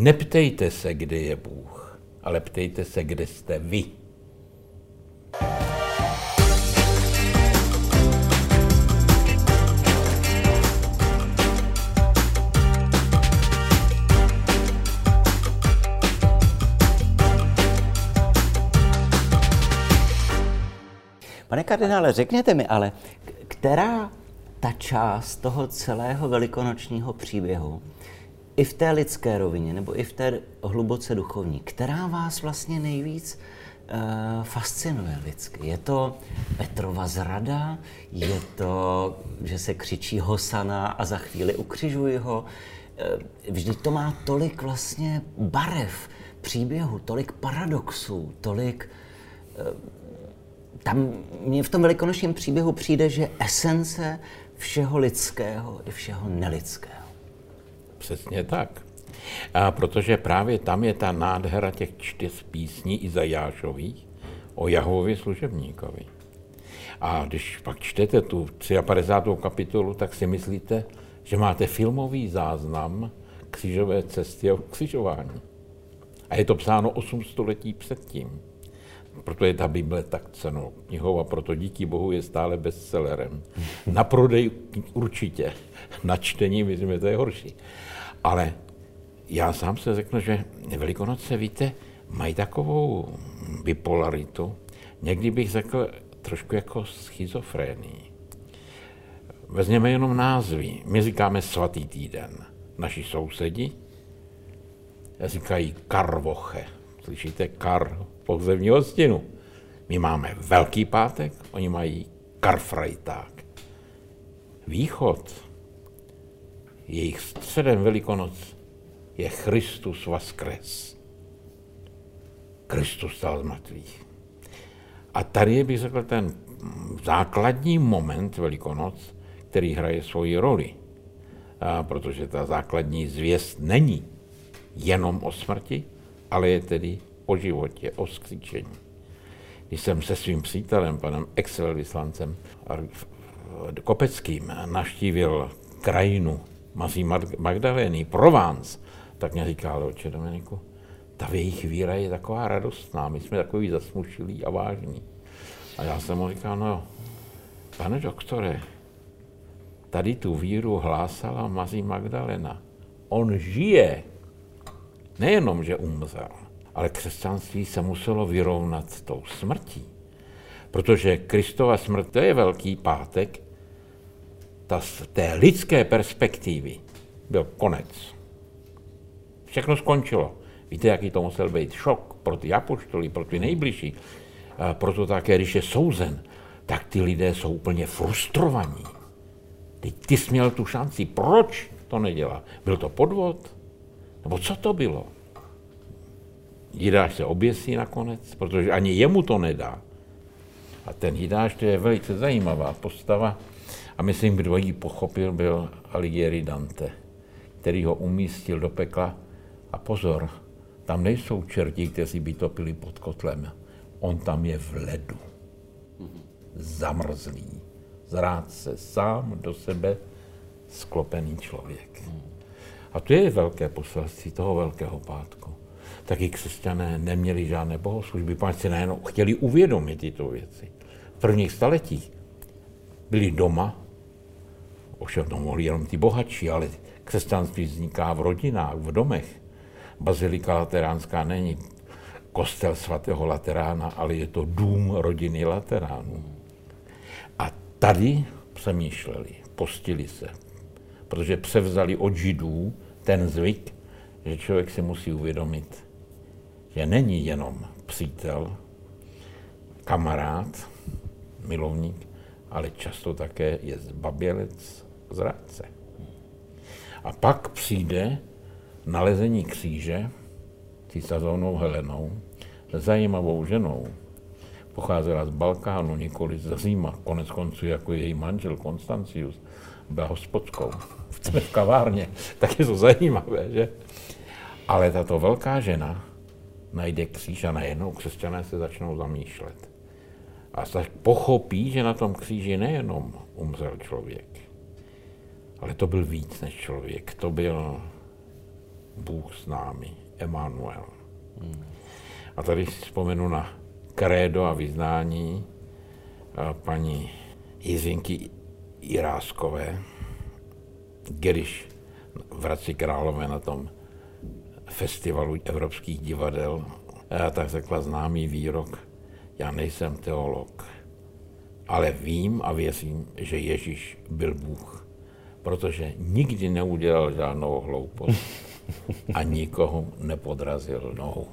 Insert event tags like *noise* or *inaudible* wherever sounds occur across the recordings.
Neptejte se, kde je Bůh, ale ptejte se, kde jste vy. Pane kardinále, řekněte mi ale, která ta část toho celého velikonočního příběhu, i v té lidské rovině, nebo i v té hluboce duchovní, která vás vlastně nejvíc uh, fascinuje lidsky? Je to Petrova zrada? Je to, že se křičí Hosana a za chvíli ukřižuji ho? Uh, vždyť to má tolik vlastně barev příběhu, tolik paradoxů, tolik uh, tam mně v tom velikonočním příběhu přijde, že esence všeho lidského i všeho nelidského. Přesně tak. A protože právě tam je ta nádhera těch čtyř písní Izajášových o Jahově služebníkovi. A když pak čtete tu 53. kapitolu, tak si myslíte, že máte filmový záznam křížové cesty a křižování. A je to psáno 8 století předtím. Proto je ta Bible tak cenou knihou a proto díky Bohu je stále bestsellerem. Na prodej určitě, na čtení myslím, že to je horší. Ale já sám se řeknu, že Velikonoce, víte, mají takovou bipolaritu, někdy bych řekl trošku jako schizofrénii. Vezměme jenom názvy. My říkáme svatý týden. Naši sousedi říkají karvoche. Slyšíte? Kar podzemní hostinu. My máme Velký pátek, oni mají Karfrajták. Východ, jejich středem Velikonoc je Christus Vaskres. Kristus stal z mrtvých. A tady bych řekl ten základní moment Velikonoc, který hraje svoji roli. A protože ta základní zvěst není jenom o smrti, ale je tedy o životě, o skříčení. Když jsem se svým přítelem, panem Excel vyslancem Kopeckým, naštívil krajinu Mazí Magdalény, Provence, tak mě říkal, oče Dominiku, ta jejich víra je taková radostná, my jsme takový zasmušilí a vážní. A já jsem mu říkal, no, pane doktore, tady tu víru hlásala Mazí Magdalena. On žije, nejenom, že umřel ale křesťanství se muselo vyrovnat s tou smrtí. Protože Kristova smrt, to je velký pátek, ta, z té lidské perspektivy byl konec. Všechno skončilo. Víte, jaký to musel být šok pro ty apoštoly, pro ty nejbližší. A proto také, když je souzen, tak ty lidé jsou úplně frustrovaní. Teď ty jsi měl tu šanci, proč to nedělá? Byl to podvod? Nebo co to bylo? Jidáš se oběsí nakonec, protože ani jemu to nedá. A ten Jidáš, to je velice zajímavá postava. A myslím, kdo ji pochopil, byl Alighieri Dante, který ho umístil do pekla. A pozor, tam nejsou čerti, kteří by topili pod kotlem. On tam je v ledu. Zamrzlý. Zrát se sám do sebe sklopený člověk. A to je velké poselství toho Velkého pátku taky křesťané neměli žádné bohoslužby, protože si najednou chtěli uvědomit tyto věci. V prvních staletích byli doma, ovšem to mohli jenom ty bohatší, ale křesťanství vzniká v rodinách, v domech. Bazilika Lateránská není kostel svatého Laterána, ale je to dům rodiny Lateránů. A tady přemýšleli, postili se, protože převzali od židů ten zvyk, že člověk si musí uvědomit, že není jenom přítel, kamarád, milovník, ale často také je zbabělec, zradce. A pak přijde nalezení kříže císařovnou Helenou, zajímavou ženou. Pocházela z Balkánu, nikoli z Říma, konec konců jako její manžel Konstancius, byla hospodskou. *laughs* Jsme v kavárně, tak je to zajímavé, že? Ale tato velká žena najde kříž a najednou křesťané se začnou zamýšlet. A tak pochopí, že na tom kříži nejenom umřel člověk, ale to byl víc než člověk. To byl Bůh s námi, Emanuel. A tady si vzpomenu na krédo a vyznání paní Jizinky Jiráskové, když v Hradci Králové na tom festivalu evropských divadel, tak řekla známý výrok, já nejsem teolog, ale vím a věřím, že Ježíš byl Bůh, protože nikdy neudělal žádnou hloupost a nikoho nepodrazil nohou.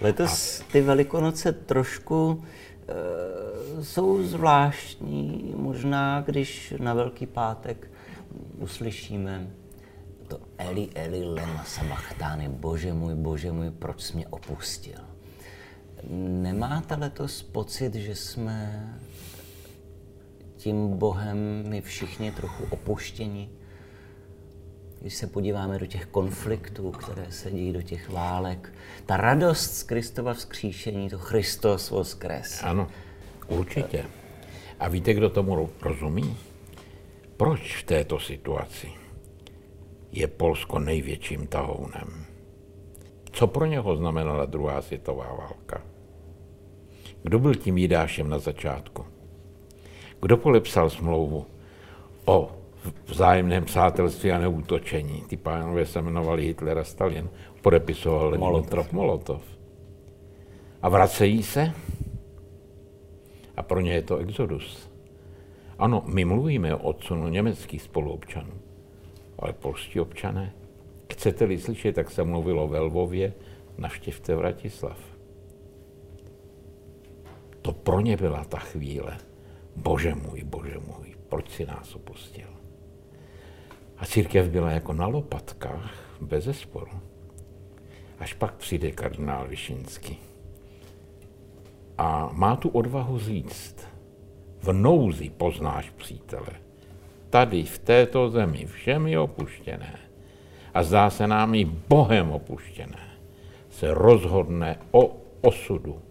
Letos ty Velikonoce trošku e, jsou zvláštní, možná když na Velký pátek uslyšíme to Eli, Eli, lema sabachtány, bože můj, bože můj, proč jsi mě opustil. Nemáte letos pocit, že jsme tím Bohem my všichni trochu opuštěni? Když se podíváme do těch konfliktů, které se dějí, do těch válek, ta radost z Kristova vzkříšení, to Christos voskres. Ano, určitě. A víte, kdo tomu rozumí? Proč v této situaci je Polsko největším tahounem? Co pro něho znamenala druhá světová válka? Kdo byl tím jídášem na začátku? Kdo polepsal smlouvu o vzájemném přátelství a neútočení? Ty pánové se jmenovali Hitler a Stalin. Podepisoval Molotov. Molotov. A vracejí se? A pro ně je to exodus. Ano, my mluvíme o odsunu německých spoluobčanů, ale polští občané. Chcete-li slyšet, tak se mluvilo ve Lvově, navštěvte Vratislav. To pro ně byla ta chvíle. Bože můj, bože můj, proč si nás opustil? A církev byla jako na lopatkách, bez zesporu. Až pak přijde kardinál Višinský. A má tu odvahu říct, v nouzi poznáš přítele. Tady, v této zemi, všem je opuštěné. A zdá se nám i Bohem opuštěné. Se rozhodne o osudu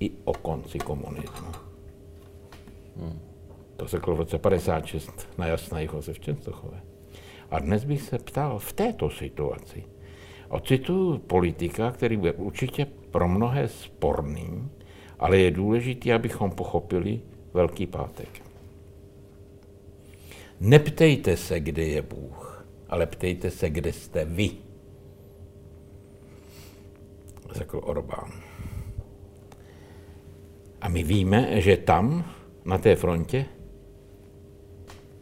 i o konci komunismu. Hmm. To řekl v roce 56 na Jasné Josef Čenstochové. A dnes bych se ptal v této situaci, ocituju politika, který bude určitě pro mnohé sporný, ale je důležité, abychom pochopili, Velký pátek. Neptejte se, kde je Bůh, ale ptejte se, kde jste vy, řekl Orbán. A my víme, že tam, na té frontě,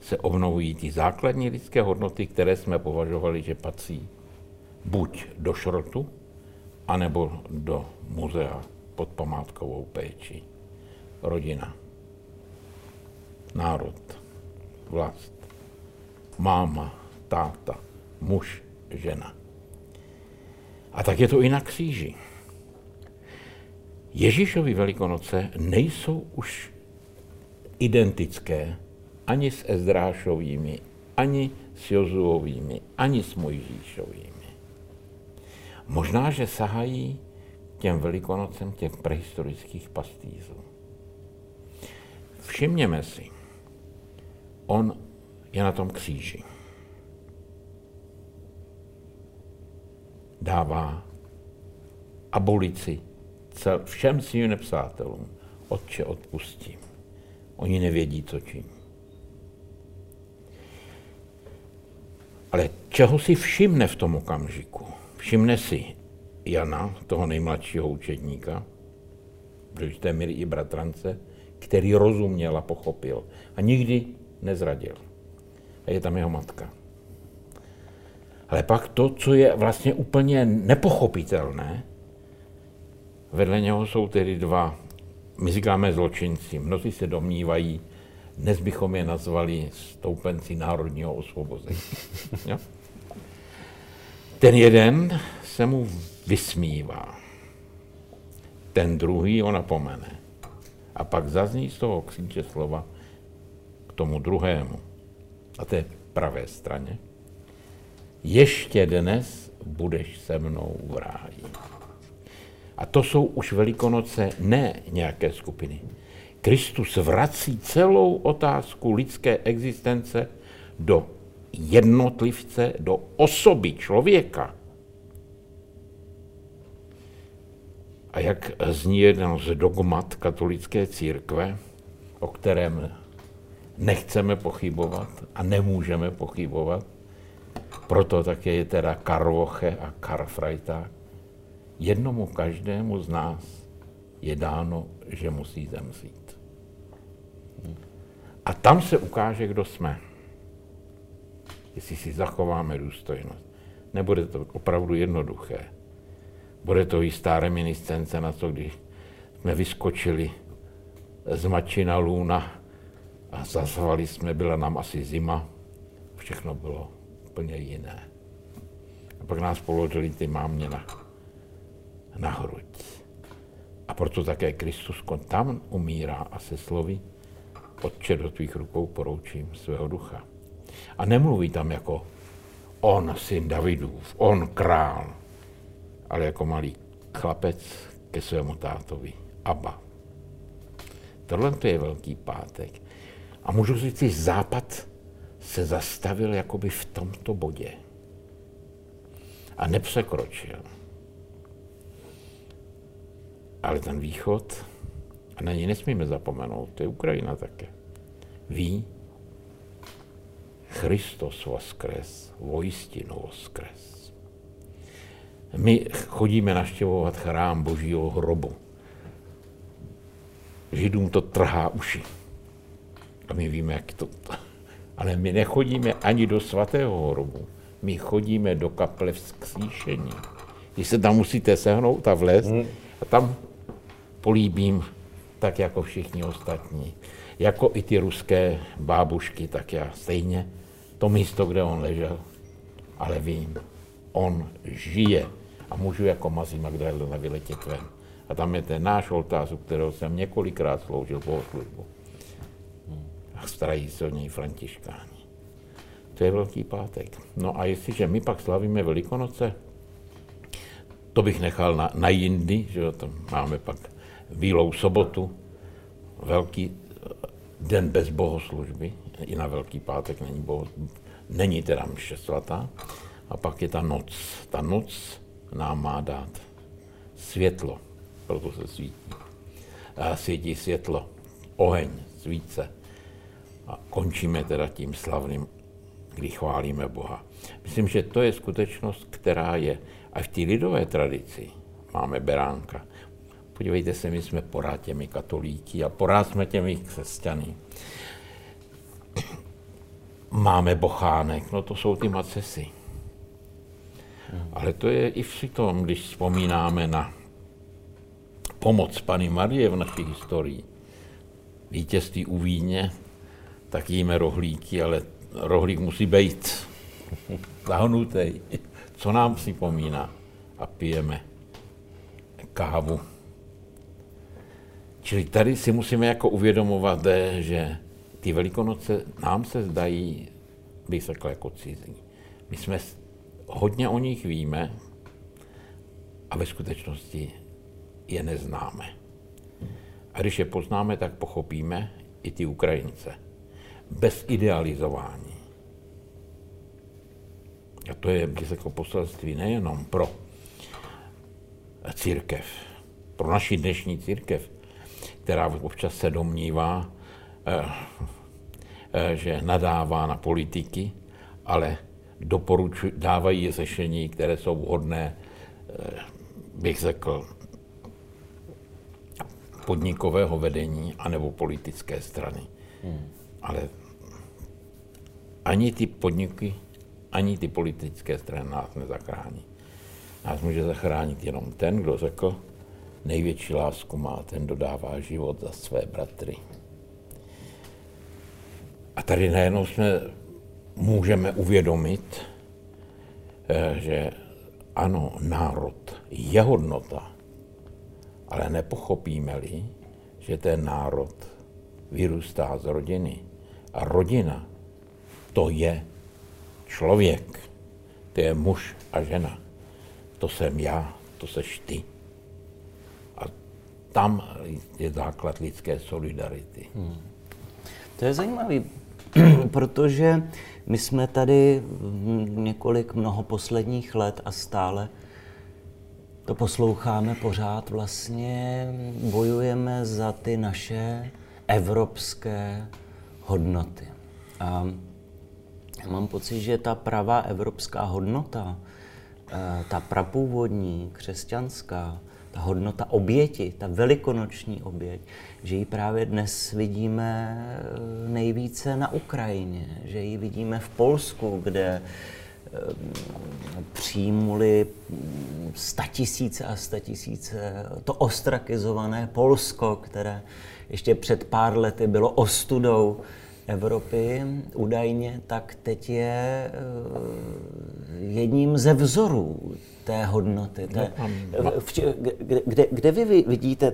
se obnovují ty základní lidské hodnoty, které jsme považovali, že patří buď do šrotu, anebo do muzea pod památkovou péči. Rodina národ, vlast, máma, táta, muž, žena. A tak je to i na kříži. Ježíšovi velikonoce nejsou už identické ani s Ezdrášovými, ani s Jozuovými, ani s Mojžíšovými. Možná, že sahají těm velikonocem těch prehistorických pastýzů. Všimněme si, on je na tom kříži. Dává abolici cel, všem svým nepřátelům. Otče, odpustím. Oni nevědí, co činí. Ale čeho si všimne v tom okamžiku? Všimne si Jana, toho nejmladšího učedníka, do jisté míry i bratrance, který rozuměl a pochopil. A nikdy nezradil. A je tam jeho matka. Ale pak to, co je vlastně úplně nepochopitelné, vedle něho jsou tedy dva, my říkáme zločinci, mnozí se domnívají, dnes bychom je nazvali stoupenci národního osvobození. Ten jeden se mu vysmívá, ten druhý ho napomene. A pak zazní z toho kříče slova, tomu druhému, a té pravé straně, ještě dnes budeš se mnou v ráji. A to jsou už velikonoce ne nějaké skupiny. Kristus vrací celou otázku lidské existence do jednotlivce, do osoby člověka. A jak zní jeden z dogmat katolické církve, o kterém nechceme pochybovat a nemůžeme pochybovat, proto také je teda Karvoche a Karfreitag. Jednomu každému z nás je dáno, že musí zemřít. A tam se ukáže, kdo jsme. Jestli si zachováme důstojnost. Nebude to opravdu jednoduché. Bude to jistá reminiscence na to, když jsme vyskočili z Mačina Luna a jsme, byla nám asi zima, všechno bylo úplně jiné. A pak nás položili ty mámě na, na hruď. A proto také Kristus tam umírá a se sloví, Otče, do tvých rukou poroučím svého ducha. A nemluví tam jako on, syn Davidův, on král, ale jako malý chlapec ke svému tátovi. Abba. Tohle to je Velký pátek. A můžu říct, že Západ se zastavil jakoby v tomto bodě. A nepřekročil. Ale ten východ, a na něj nesmíme zapomenout, to je Ukrajina také, ví, Christos voskres, vojistinu voskres. My chodíme naštěvovat chrám božího hrobu. Židům to trhá uši. A my víme, jak to... Ale my nechodíme ani do svatého hrobu. My chodíme do kaple vzkříšení. Když se tam musíte sehnout a vlézt, hmm. a tam políbím tak jako všichni ostatní. Jako i ty ruské bábušky, tak já stejně to místo, kde on ležel. Ale vím, on žije a můžu jako Mazí Magdalena vyletět ven. A tam je ten náš oltář, u kterého jsem několikrát sloužil bohoslužbu. A starají se o něj františkáni. To je Velký pátek. No a jestliže my pak slavíme Velikonoce, to bych nechal na, na jindy, že jo, tam máme pak Bílou sobotu, velký den bez bohoslužby, i na Velký pátek není, boho, není teda mše svatá, a pak je ta noc. Ta noc nám má dát světlo, proto se svítí. A svítí světlo, oheň, svíce. A končíme teda tím slavným, kdy chválíme Boha. Myslím, že to je skutečnost, která je. A v té lidové tradici máme beránka. Podívejte se, my jsme porád těmi katolíky a porád jsme těmi křesťany. Máme bochánek, no to jsou ty macesy. Ale to je i v tom, když vzpomínáme na pomoc Pany Marie v naší historii. Vítězství u Víně, tak jíme rohlíky, ale rohlík musí být zahnutý. Co nám připomíná? A pijeme kávu. Čili tady si musíme jako uvědomovat, že ty velikonoce nám se zdají, bych řekl, jako cizí. My jsme hodně o nich víme a ve skutečnosti je neznáme. A když je poznáme, tak pochopíme i ty Ukrajince. Bez idealizování. A to je, bych řekl, poselství nejenom pro církev, pro naši dnešní církev, která občas se domnívá, eh, eh, že nadává na politiky, ale doporučují, dávají řešení, které jsou vhodné, eh, bych řekl, podnikového vedení anebo politické strany. Hmm. Ale ani ty podniky, ani ty politické strany nás nezachrání. Nás může zachránit jenom ten, kdo řekl, největší lásku má, ten dodává život za své bratry. A tady najednou jsme můžeme uvědomit, eh, že ano, národ je hodnota, ale nepochopíme-li, že ten národ vyrůstá z rodiny a rodina to je člověk, to je muž a žena. To jsem já, to seš ty tam je základ lidské solidarity. Hmm. To je zajímavé, *clears throat* protože my jsme tady několik mnoho posledních let a stále to posloucháme pořád, vlastně bojujeme za ty naše evropské hodnoty. A já mám pocit, že ta pravá evropská hodnota, eh, ta prapůvodní, křesťanská, ta hodnota oběti, ta velikonoční oběť, že ji právě dnes vidíme eh, nejvíce na Ukrajině, že ji vidíme v Polsku, kde eh, přijmuli statisíce a statisíce to ostrakizované Polsko, které ještě před pár lety bylo ostudou Evropy údajně, tak teď je jedním ze vzorů té hodnoty. Té, no, kde, kde, kde vy vidíte,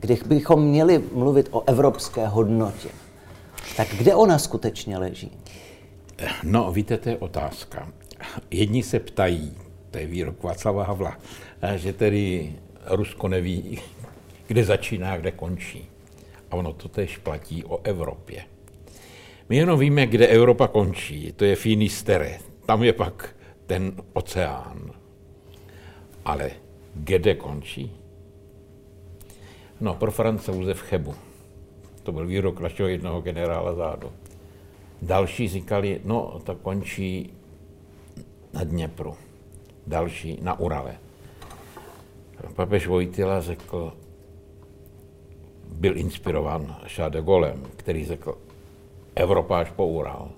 když bychom měli mluvit o evropské hodnotě, tak kde ona skutečně leží? No, víte, to je otázka. Jedni se ptají, to je výrok Václava Havla, že tedy Rusko neví, kde začíná, kde končí. A ono to tež platí o Evropě. My jenom víme, kde Evropa končí. To je Finistere. Tam je pak ten oceán. Ale kde končí? No, pro francouze v Chebu. To byl výrok našeho jednoho generála zádu. Další říkali, no, to končí na Dněpru. Další na Urale. Papež Vojtila řekl, byl inspirován Charles de Gaulem, který řekl, Evropa až po Ural.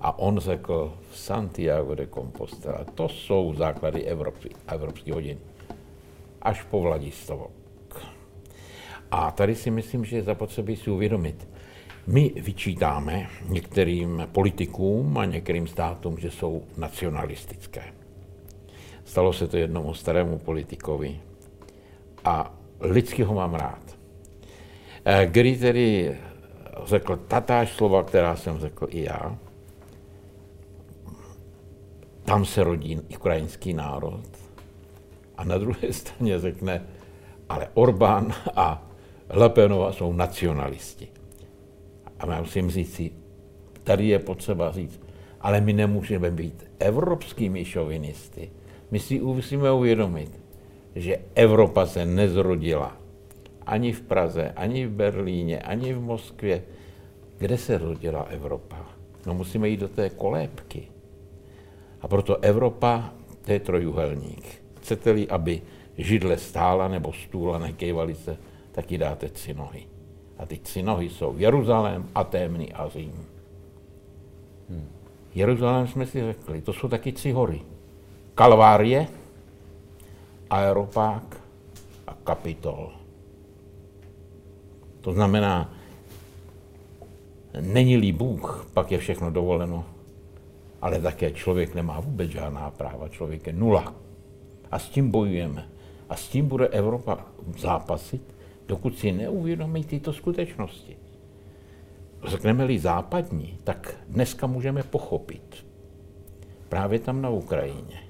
A on řekl v Santiago de Compostela, to jsou základy Evropy, evropských hodin. Až po Vladislavok. A tady si myslím, že je zapotřebí si uvědomit, my vyčítáme některým politikům a některým státům, že jsou nacionalistické. Stalo se to jednomu starému politikovi a lidsky ho mám rád. Eh, Který tedy řekl tatáž slova, která jsem řekl i já. Tam se rodí ukrajinský národ. A na druhé straně řekne, ale Orbán a Lepenova jsou nacionalisti. A já musím říct si, tady je potřeba říct, ale my nemůžeme být evropskými šovinisty. My si musíme uvědomit, že Evropa se nezrodila ani v Praze, ani v Berlíně, ani v Moskvě. Kde se rodila Evropa? No musíme jít do té kolébky. A proto Evropa, to je trojuhelník. Chcete-li, aby židle stála nebo stůla, nekejvali se, tak ji dáte tři nohy. A ty tři nohy jsou Jeruzalém, Atémny a Řím. Hmm. Jeruzalém jsme si řekli, to jsou taky tři hory. Kalvárie, Aeropák a Kapitol. To znamená, není-li Bůh, pak je všechno dovoleno. Ale také člověk nemá vůbec žádná práva, člověk je nula. A s tím bojujeme. A s tím bude Evropa zápasit, dokud si neuvědomí tyto skutečnosti. Řekneme-li západní, tak dneska můžeme pochopit. Právě tam na Ukrajině.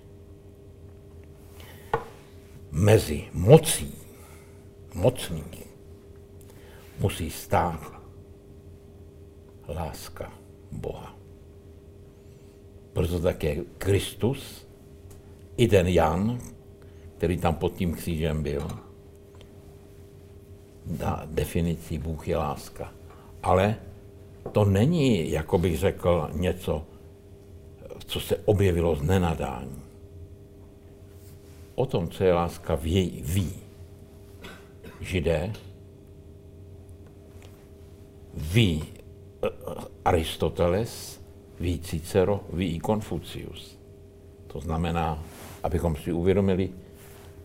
Mezi mocí mocných musí stát láska Boha. Proto také Kristus, i ten Jan, který tam pod tím křížem byl, dá definici Bůh je láska. Ale to není, jako bych řekl, něco, co se objevilo z nenadání. O tom, co je láska, ví, ví židé, ví eh, Aristoteles, ví Cicero, ví i Konfucius. To znamená, abychom si uvědomili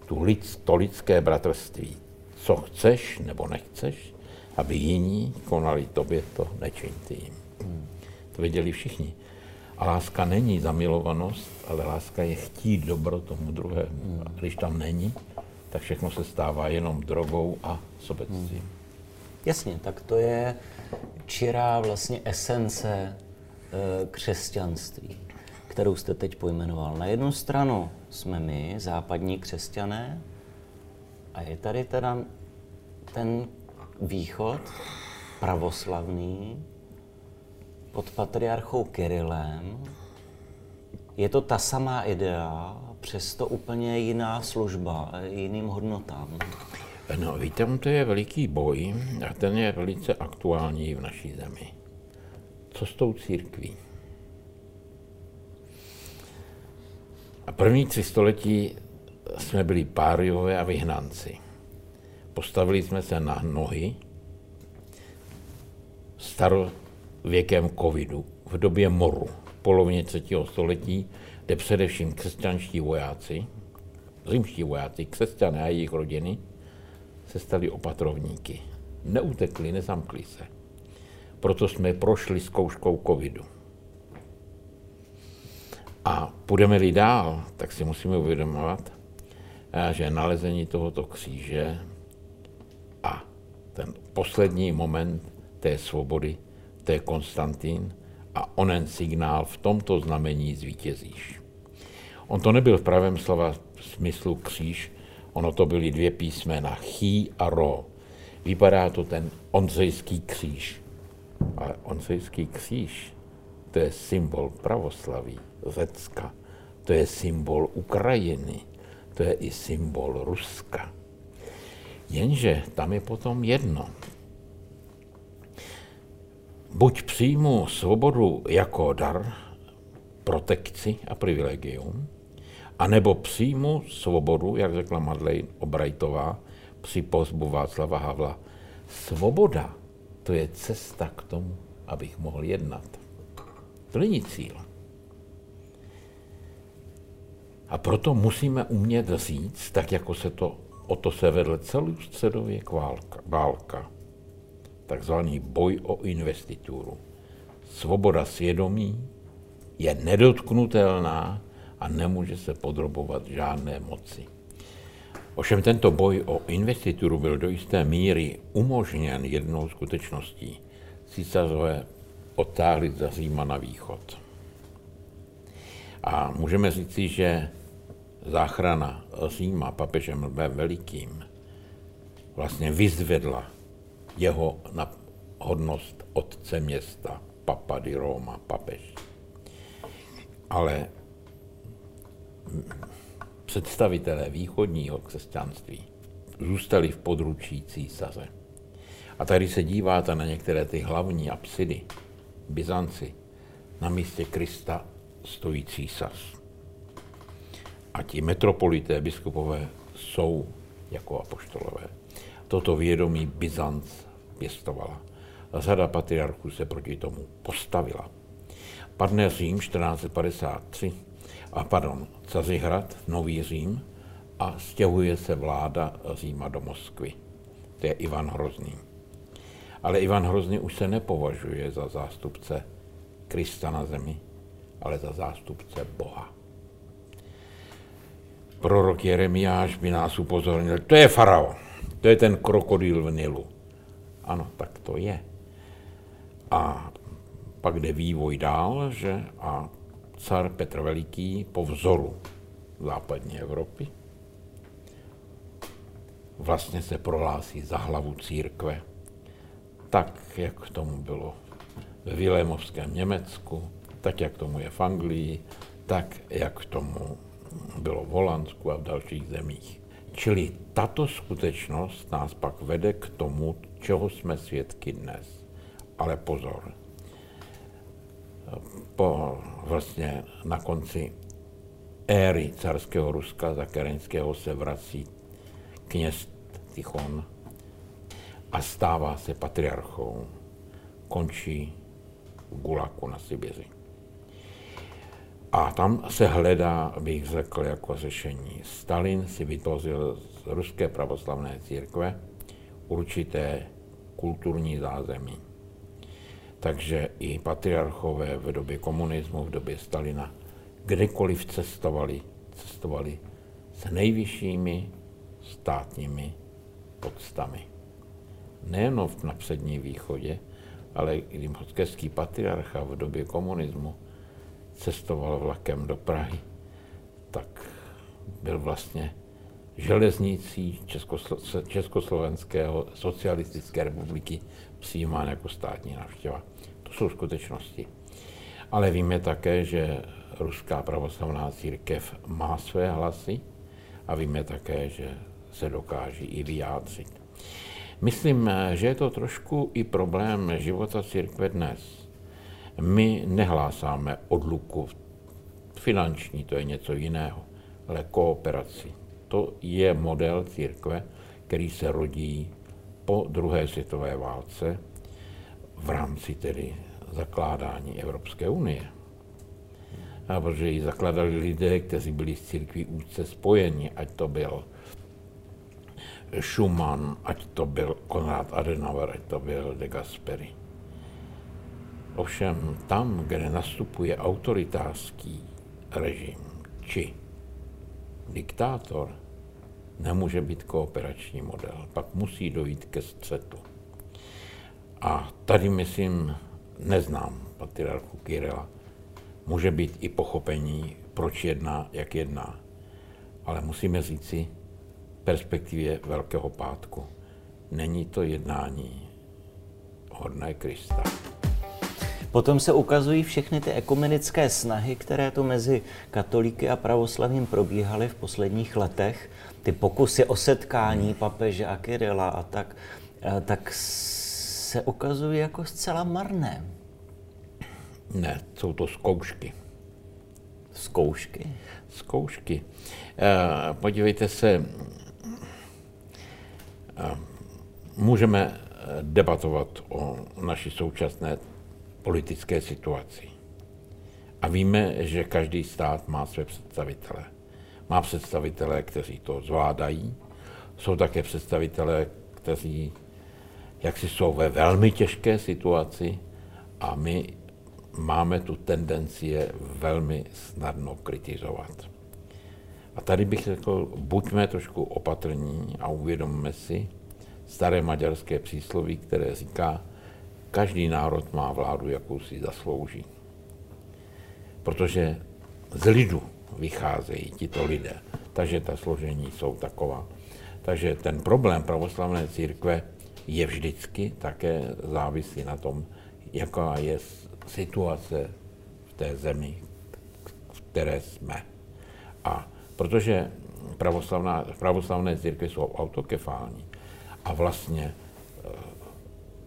tu lid, to lidské bratrství. Co chceš nebo nechceš, aby jiní konali tobě, to nečiň ty jim. To věděli všichni. A láska není zamilovanost, ale láska je chtít dobro tomu druhému. A když tam není, tak všechno se stává jenom drogou a sobectvím. Jasně, tak to je čirá vlastně esence e, křesťanství, kterou jste teď pojmenoval. Na jednu stranu jsme my, západní křesťané, a je tady teda ten východ pravoslavný pod patriarchou Kirilem. Je to ta samá idea přesto úplně jiná služba, jiným hodnotám. No, víte, to je veliký boj a ten je velice aktuální v naší zemi. Co s tou církví? A první tři století jsme byli páriové a vyhnanci. Postavili jsme se na nohy starověkem covidu, v době moru, polovině třetího století, kde především křesťanští vojáci, římští vojáci, křesťané a jejich rodiny, se stali opatrovníky. Neutekli, nezamkli se. Proto jsme prošli zkouškou covidu. A půjdeme-li dál, tak si musíme uvědomovat, eh, že nalezení tohoto kříže a ten poslední moment té svobody, to je Konstantin a onen signál v tomto znamení zvítězíš. On to nebyl v pravém slova smyslu kříž, ono to byly dvě písmena, chý a ro. Vypadá to ten ondřejský kříž. Ale ondřejský kříž, to je symbol pravoslaví, Řecka, to je symbol Ukrajiny, to je i symbol Ruska. Jenže tam je potom jedno. Buď přijmu svobodu jako dar, protekci a privilegium, anebo přijmu svobodu, jak řekla Madeleine Obrajtová při pozbu Václava Havla. Svoboda, to je cesta k tomu, abych mohl jednat. To není cíl. A proto musíme umět říct, tak jako se to, o to se vedl celý středověk válka, válka, takzvaný boj o investituru. Svoboda svědomí je nedotknutelná a nemůže se podrobovat žádné moci. Ovšem tento boj o investituru byl do jisté míry umožněn jednou skutečností. Císařové odtáhli za Říma na východ. A můžeme říci, že záchrana Říma papežem Velikým vlastně vyzvedla jeho na hodnost otce města, Papa di Roma, papež. Ale představitelé východního křesťanství zůstali v područí císaře. A tady se díváte na některé ty hlavní apsidy, Byzanci, na místě Krista stojí císař. A ti metropolité, biskupové, jsou jako apoštolové. Toto vědomí Byzanc pěstovala. Řada patriarchů se proti tomu postavila. Padne Řím 1453, a pardon, Cazihrad, Nový Řím, a stěhuje se vláda Říma do Moskvy. To je Ivan Hrozný. Ale Ivan Hrozný už se nepovažuje za zástupce Krista na zemi, ale za zástupce Boha. Prorok Jeremiáš by nás upozornil, to je faraon, to je ten krokodýl v Nilu. Ano, tak to je. A pak jde vývoj dál, že a car Petr Veliký po vzoru západní Evropy vlastně se prohlásí za hlavu církve, tak, jak tomu bylo ve Vilémovském Německu, tak, jak tomu je v Anglii, tak, jak tomu bylo v Holandsku a v dalších zemích. Čili tato skutečnost nás pak vede k tomu, čeho jsme svědky dnes. Ale pozor, po, vlastně na konci éry carského Ruska za Kerenského se vrací kněz Tichon a stává se patriarchou. Končí v Gulaku na Sibiři. A tam se hledá, bych řekl, jako řešení. Stalin si vytvořil z ruské pravoslavné církve určité kulturní zázemí. Takže i patriarchové v době komunismu, v době Stalina, kdekoliv cestovali, cestovali s nejvyššími státními podstami. Nejen na přední východě, ale i moskevský patriarcha v době komunismu cestoval vlakem do Prahy, tak byl vlastně železnicí Českoslo- Československého socialistické republiky přijímán jako státní návštěva. To jsou skutečnosti. Ale víme také, že Ruská pravoslavná církev má své hlasy a víme také, že se dokáží i vyjádřit. Myslím, že je to trošku i problém života církve dnes. My nehlásáme odluku finanční, to je něco jiného, ale kooperaci. To je model církve, který se rodí po druhé světové válce v rámci tedy zakládání Evropské unie. A protože ji zakladali lidé, kteří byli s církví úzce spojeni, ať to byl Schumann, ať to byl Konrad Adenauer, ať to byl de Gasperi. Ovšem tam, kde nastupuje autoritářský režim či diktátor, nemůže být kooperační model. Pak musí dojít ke střetu. A tady, myslím, neznám patriarchu Kirila. Může být i pochopení, proč jedná, jak jedná. Ale musíme říci, perspektivě Velkého pátku. Není to jednání hodné Krista. Potom se ukazují všechny ty ekumenické snahy, které tu mezi katolíky a pravoslavím probíhaly v posledních letech. Ty pokusy o setkání papeže a Kirila a tak, eh, tak se ukazují jako zcela marné. Ne, jsou to zkoušky. Zkoušky? Zkoušky. Eh, podívejte se, můžeme debatovat o naší současné politické situaci. A víme, že každý stát má své představitele. Má představitele, kteří to zvládají. Jsou také představitele, kteří jaksi jsou ve velmi těžké situaci a my máme tu tendenci je velmi snadno kritizovat. A tady bych řekl, buďme trošku opatrní a uvědomme si staré maďarské přísloví, které říká, každý národ má vládu, jakou si zaslouží. Protože z lidu vycházejí tito lidé, takže ta složení jsou taková. Takže ten problém pravoslavné církve je vždycky také závisí na tom, jaká je situace v té zemi, v které jsme. A protože pravoslavná, pravoslavné církve jsou autokefální a vlastně eh,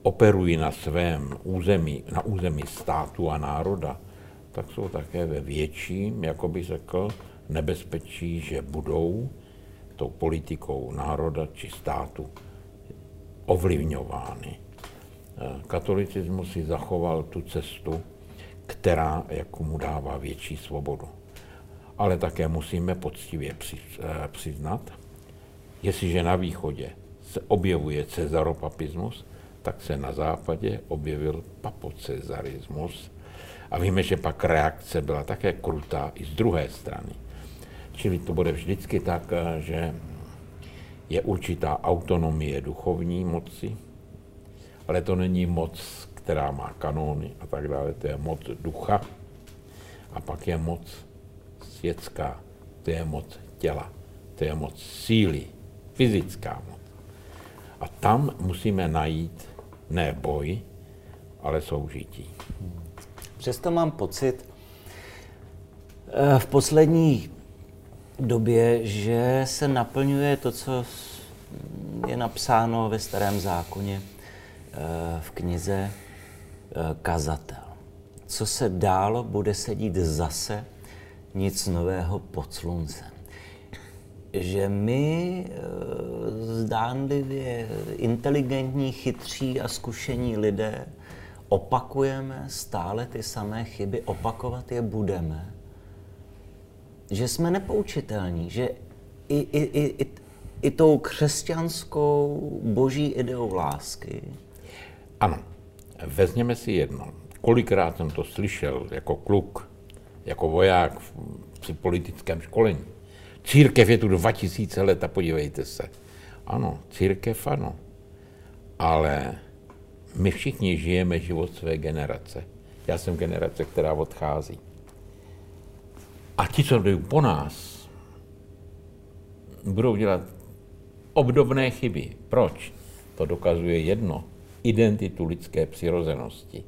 operují na svém území, na území státu a národa, tak jsou také ve větším, jako by řekl, nebezpečí, že budou tou politikou národa či státu ovlivňovány. Eh, katolicismus si zachoval tu cestu, která jako mu dává větší svobodu ale také musíme poctivě eh, přiznat, jestliže na východě se objevuje cezaropapismus, tak se na západě objevil papocezarismus. A víme, že pak reakce byla také krutá i z druhé strany. Čili to bude vždycky tak, eh, že je určitá autonomie duchovní moci, ale to není moc, která má kanóny a tak dále, to je moc ducha. A pak je moc světská, to je moc těla, to je moc síly, fyzická moc. A tam musíme najít ne boj, ale soužití. Přesto mám pocit eh, v poslední době, že se naplňuje to, co je napsáno ve Starém zákoně eh, v knize eh, Kazatel. Co se dálo, bude sedít zase nic nového pod sluncem. Že my zdánlivě inteligentní, chytří a zkušení lidé opakujeme stále ty samé chyby, opakovat je budeme. Že jsme nepoučitelní, že i, i, i, i, i tou křesťanskou boží ideou lásky. Ano, vezměme si jedno. Kolikrát jsem to slyšel jako kluk, jako voják při politickém školení. Církev je tu 2000 let a podívejte se. Ano, církev ano. Ale my všichni žijeme život své generace. Já jsem generace, která odchází. A ti, co jdou po nás, budou dělat obdobné chyby. Proč? To dokazuje jedno. Identitu lidské přirozenosti.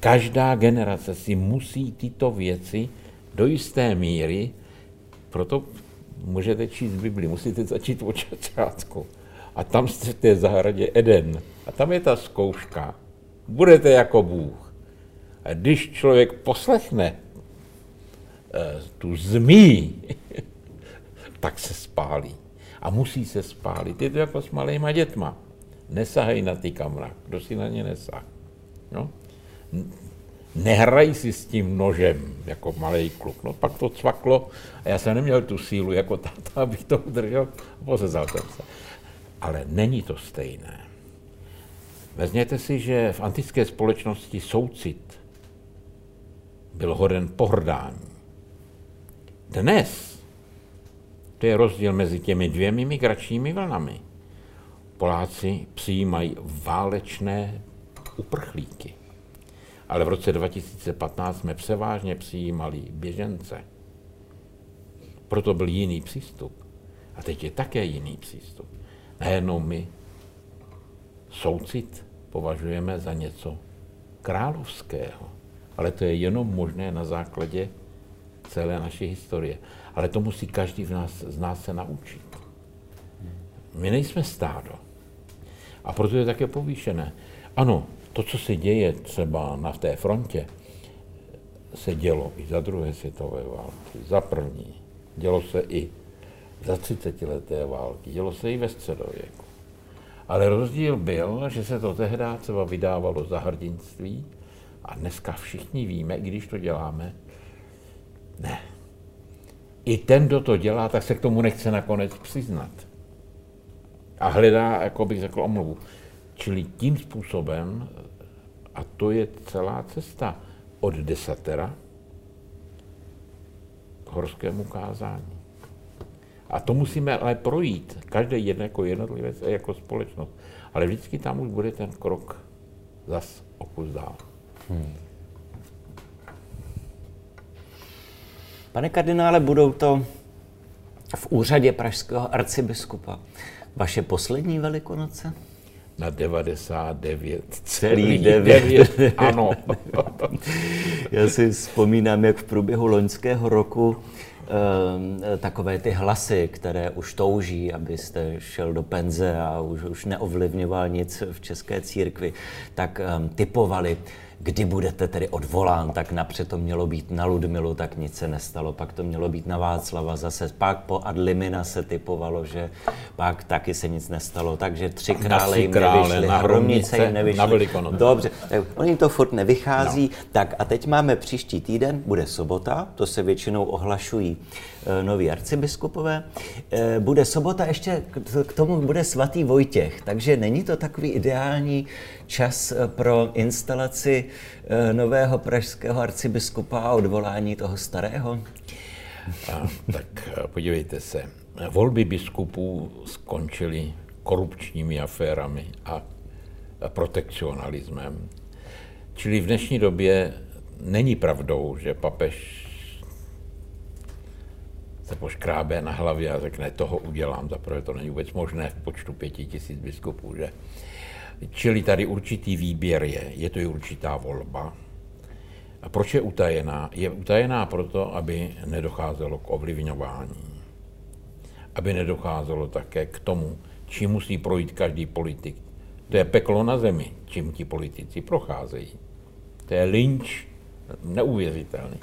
každá generace si musí tyto věci do jisté míry, proto můžete číst Bibli, musíte začít od začátku. A tam jste v té zahradě Eden. A tam je ta zkouška. Budete jako Bůh. A když člověk poslechne eh, tu zmí, *laughs* tak se spálí. A musí se spálit. Je to jako s malýma dětma. Nesahej na ty kamra. Kdo si na ně nesah? No? Nehraj si s tím nožem, jako malý kluk. No pak to cvaklo a já jsem neměl tu sílu jako táta, abych to udržel a posezal jsem se. Ale není to stejné. Vezměte si, že v antické společnosti soucit byl hoden pohrdání. Dnes to je rozdíl mezi těmi dvěmi migračními vlnami. Poláci přijímají válečné uprchlíky. Ale v roce 2015 jsme převážně přijímali běžence. Proto byl jiný přístup. A teď je také jiný přístup. Najednou my soucit považujeme za něco královského. Ale to je jenom možné na základě celé naší historie. Ale to musí každý z nás, z nás se naučit. My nejsme stádo. A proto je také povýšené. Ano, to, co se děje třeba na té frontě, se dělo i za druhé světové války, za první. Dělo se i za 30 leté války, dělo se i ve středověku. Ale rozdíl byl, že se to tehdy třeba vydávalo za hrdinství a dneska všichni víme, i když to děláme, ne. I ten, kdo to dělá, tak se k tomu nechce nakonec přiznat. A hledá, jako bych řekl, omluvu. Čili tím způsobem, a to je celá cesta od desatera k horskému kázání. A to musíme ale projít, každý jeden jako jednotlivec a jako společnost. Ale vždycky tam už bude ten krok zas o kus dál. Hmm. Pane kardinále, budou to v úřadě pražského arcibiskupa vaše poslední velikonoce? Na 99 celý 9. Ano. *laughs* Já si vzpomínám, jak v průběhu loňského roku eh, takové ty hlasy, které už touží, abyste šel do penze a už, už neovlivňoval nic v české církvi, tak um, typovali, kdy budete tedy odvolán, tak napřed to mělo být na Ludmilu, tak nic se nestalo, pak to mělo být na Václava zase, pak po Adlimina se typovalo, že pak taky se nic nestalo, takže tři krále jim nevyšly, na hromnice jim nevyšly. Na Dobře, oni to furt nevychází, no. tak a teď máme příští týden, bude sobota, to se většinou ohlašují e, noví arcibiskupové, e, bude sobota, ještě k tomu bude svatý Vojtěch, takže není to takový ideální čas eh, pro instalaci eh, nového pražského arcibiskupa a odvolání toho starého? A, tak eh, podívejte se, volby biskupů skončily korupčními aférami a protekcionalismem. Čili v dnešní době není pravdou, že papež se poškrábe na hlavě a řekne, toho udělám. Zaprvé to není vůbec možné v počtu pěti tisíc biskupů, že? Čili tady určitý výběr je, je to i určitá volba. A proč je utajená? Je utajená proto, aby nedocházelo k ovlivňování. Aby nedocházelo také k tomu, čím musí projít každý politik. To je peklo na zemi, čím ti politici procházejí. To je lynč neuvěřitelný.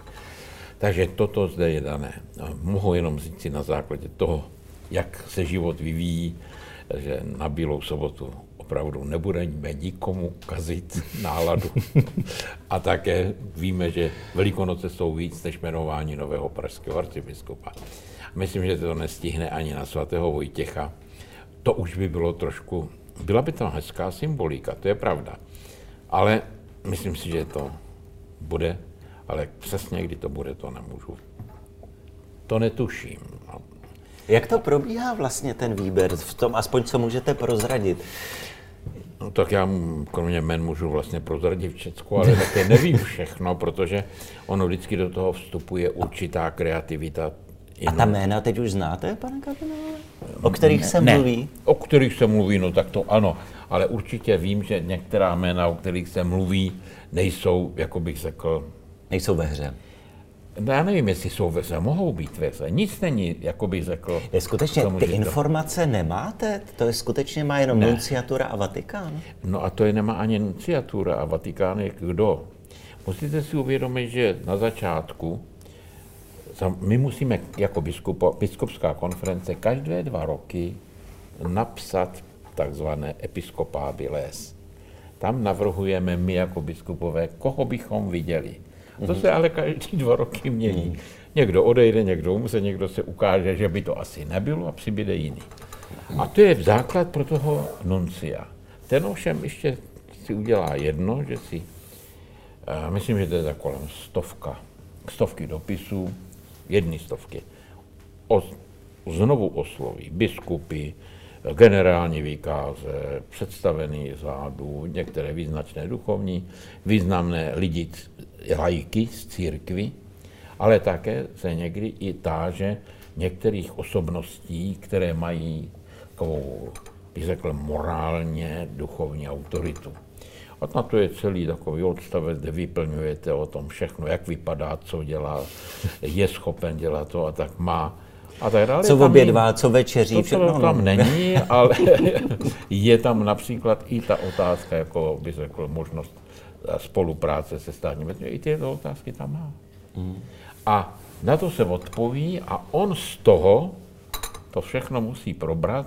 Takže toto zde je dané. A mohu jenom říct si na základě toho, jak se život vyvíjí, že na Bílou sobotu opravdu nebudeme nikomu kazit náladu. A také víme, že Velikonoce jsou víc než jmenování nového pražského arcibiskupa. Myslím, že to nestihne ani na svatého Vojtěcha. To už by bylo trošku, byla by to hezká symbolika, to je pravda. Ale myslím si, že to bude, ale přesně kdy to bude, to nemůžu. To netuším. Jak to probíhá vlastně ten výběr, v tom aspoň co můžete prozradit? No tak já kromě men můžu vlastně prozradit všechno, ale také nevím všechno, protože ono vždycky do toho vstupuje určitá kreativita. A ta jména teď už znáte, pane kardinále? O kterých ne, se mluví? Ne, o kterých se mluví, no tak to ano. ale určitě vím, že některá jména, o kterých se mluví, nejsou, jako bych řekl... Nejsou ve hře. No já nevím, jestli jsou ve hře, mohou být ve hře. Nic není, jako bych řekl... Je skutečně, ty informace nemáte? To je skutečně má jenom ne. nunciatura a Vatikán? No a to je nemá ani nunciatura a Vatikán je kdo? Musíte si uvědomit, že na začátku my musíme jako biskupo, biskupská konference každé dva roky napsat takzvané episkopábiles. Tam navrhujeme my jako biskupové, koho bychom viděli. To se ale každý dva roky mění. Někdo odejde, někdo umře, někdo se ukáže, že by to asi nebylo a přibyde jiný. A to je základ pro toho nuncia. Ten ovšem ještě si udělá jedno, že si, myslím, že to je za kolem stovka, stovky dopisů, jedny stovky, os, znovu osloví biskupy, generální výkáze, představený zádu, některé význačné duchovní, významné lidi, lajky z církvy, ale také se někdy i táže některých osobností, které mají takovou, bych řekl, morálně duchovní autoritu. A na to je celý takový odstavec, kde vyplňujete o tom všechno, jak vypadá, co dělá, je schopen dělat to a tak má. A tak dále. Co obědvá, co večeří. To, všechno tam no. není, *laughs* ale *laughs* je tam například i ta otázka, jako by řekl, možnost spolupráce se státním I tyto otázky tam má. Mm. A na to se odpoví a on z toho to všechno musí probrat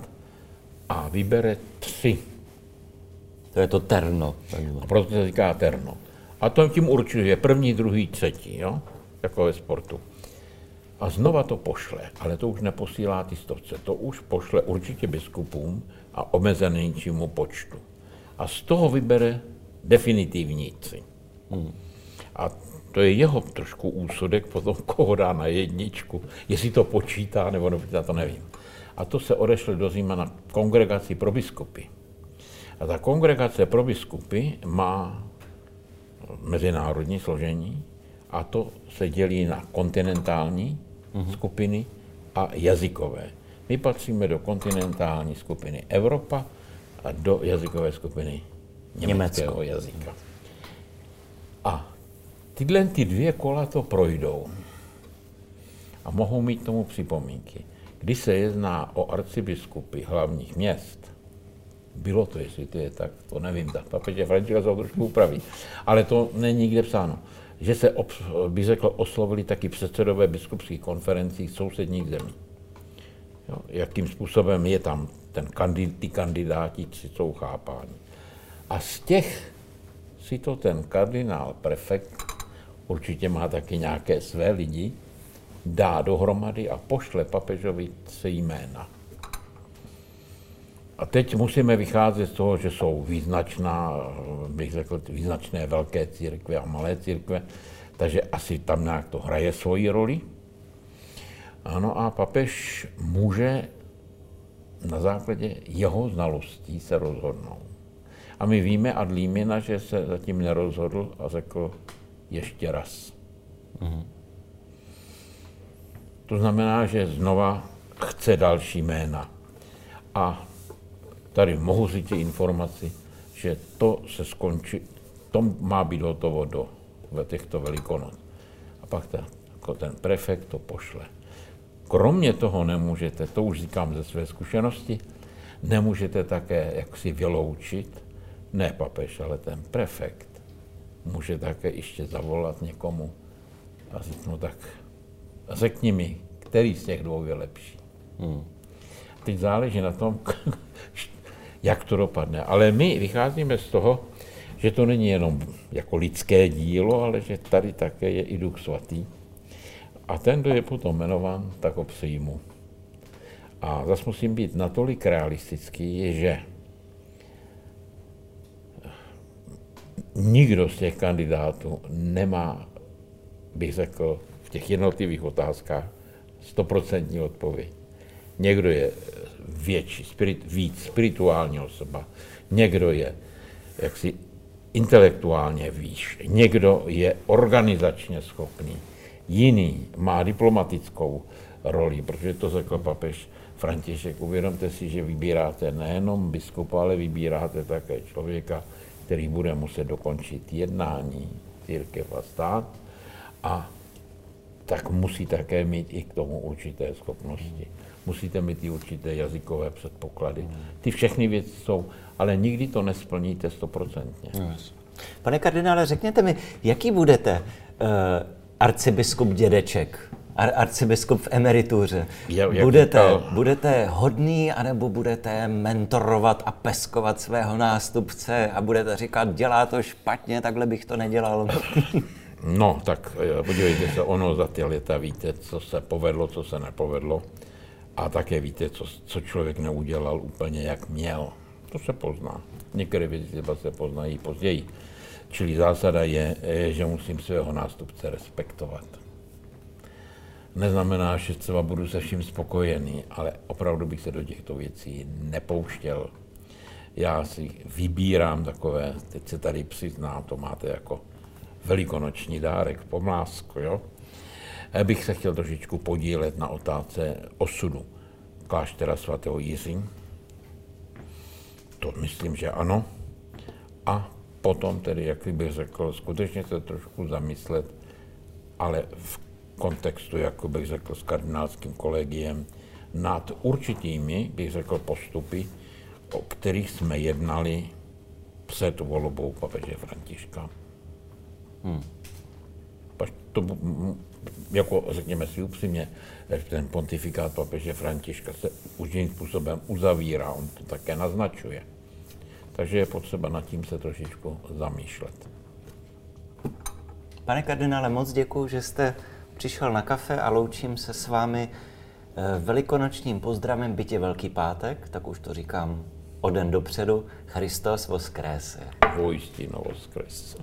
a vybere tři to je to terno. A proto se říká terno. A to tím určuje první, druhý, třetí, jo? jako ve sportu. A znova to pošle, ale to už neposílá ty stovce, to už pošle určitě biskupům a omezenějšímu počtu. A z toho vybere definitivníci. Hmm. A to je jeho trošku úsudek potom, *laughs* koho dá na jedničku, jestli to počítá nebo nepočítá, to nevím. A to se odešle do Říma na kongregaci pro biskupy. A ta kongregace pro biskupy má mezinárodní složení a to se dělí na kontinentální uh-huh. skupiny a jazykové. My patříme do kontinentální skupiny Evropa a do jazykové skupiny německého Německo. jazyka. A tyhle ty dvě kola to projdou a mohou mít tomu připomínky. Když se jedná o arcibiskupy hlavních měst, bylo to, jestli to je tak, to nevím, tak papeže Františka se trošku upraví. Ale to není nikde psáno. Že se, by řekl, oslovili taky předsedové biskupských konferencí sousedních zemí. Jo, jakým způsobem je tam ten kandid, ty kandidáti, co jsou chápáni. A z těch si to ten kardinál prefekt, určitě má taky nějaké své lidi, dá dohromady a pošle papežovi se jména. A teď musíme vycházet z toho, že jsou význačná, bych řekl, význačné velké církve a malé církve, takže asi tam nějak to hraje svoji roli. Ano a papež může na základě jeho znalostí se rozhodnout. A my víme ad limina, že se zatím nerozhodl a řekl ještě raz. Mm-hmm. To znamená, že znova chce další jména. A tady mohu říct informaci, že to se skončí, to má být hotovo do těchto velikonoc. A pak ta, jako ten prefekt to pošle. Kromě toho nemůžete, to už říkám ze své zkušenosti, nemůžete také jaksi vyloučit, ne papež, ale ten prefekt, může také ještě zavolat někomu a říct, no tak řekni mi, který z těch dvou je lepší. Hmm. Teď záleží na tom, *laughs* jak to dopadne. Ale my vycházíme z toho, že to není jenom jako lidské dílo, ale že tady také je i Duch Svatý. A ten, kdo je potom jmenován, tak ho. A zase musím být natolik realistický, že nikdo z těch kandidátů nemá, bych řekl, v těch jednotlivých otázkách stoprocentní odpověď. Někdo je větší, spirit, víc spirituální osoba, někdo je jaksi intelektuálně výš, někdo je organizačně schopný, jiný má diplomatickou roli, protože to řekl papež František, uvědomte si, že vybíráte nejenom biskupa, ale vybíráte také člověka, který bude muset dokončit jednání církev a stát. A tak musí také mít i k tomu určité schopnosti. Musíte mít i určité jazykové předpoklady. Ty všechny věci jsou, ale nikdy to nesplníte stoprocentně. Pane kardinále, řekněte mi, jaký budete uh, arcibiskup dědeček? Ar- arcibiskup v emerituře. Jak- jak budete, říkal- budete hodný, anebo budete mentorovat a peskovat svého nástupce a budete říkat, dělá to špatně, takhle bych to nedělal. *laughs* No, tak eh, podívejte se, ono za ty léta víte, co se povedlo, co se nepovedlo. A také víte, co, co člověk neudělal úplně jak měl. To se pozná. Některé věci se poznají později. Čili zásada je, že musím svého nástupce respektovat. Neznamená, že třeba budu se vším spokojený, ale opravdu bych se do těchto věcí nepouštěl. Já si vybírám takové, teď se tady přizná, to máte jako velikonoční dárek, pomlásku, jo? Já bych se chtěl trošičku podílet na otázce osudu kláštera svatého Jiří. To myslím, že ano. A potom tedy, jak bych řekl, skutečně se trošku zamyslet, ale v kontextu, jak bych řekl, s kardinálským kolegiem, nad určitými, bych řekl, postupy, o kterých jsme jednali před volbou papeže Františka. Pak to, jako řekněme si upřímně, ten pontifikát papeže Františka se určitým způsobem uzavírá, on to také naznačuje. Takže je potřeba nad tím se trošičku zamýšlet. Pane kardinále, moc děkuji, že jste přišel na kafe a loučím se s vámi eh, velikonočním pozdravem bytě Velký pátek, tak už to říkám o den dopředu, Christos voskrése. Vojistí novoskres.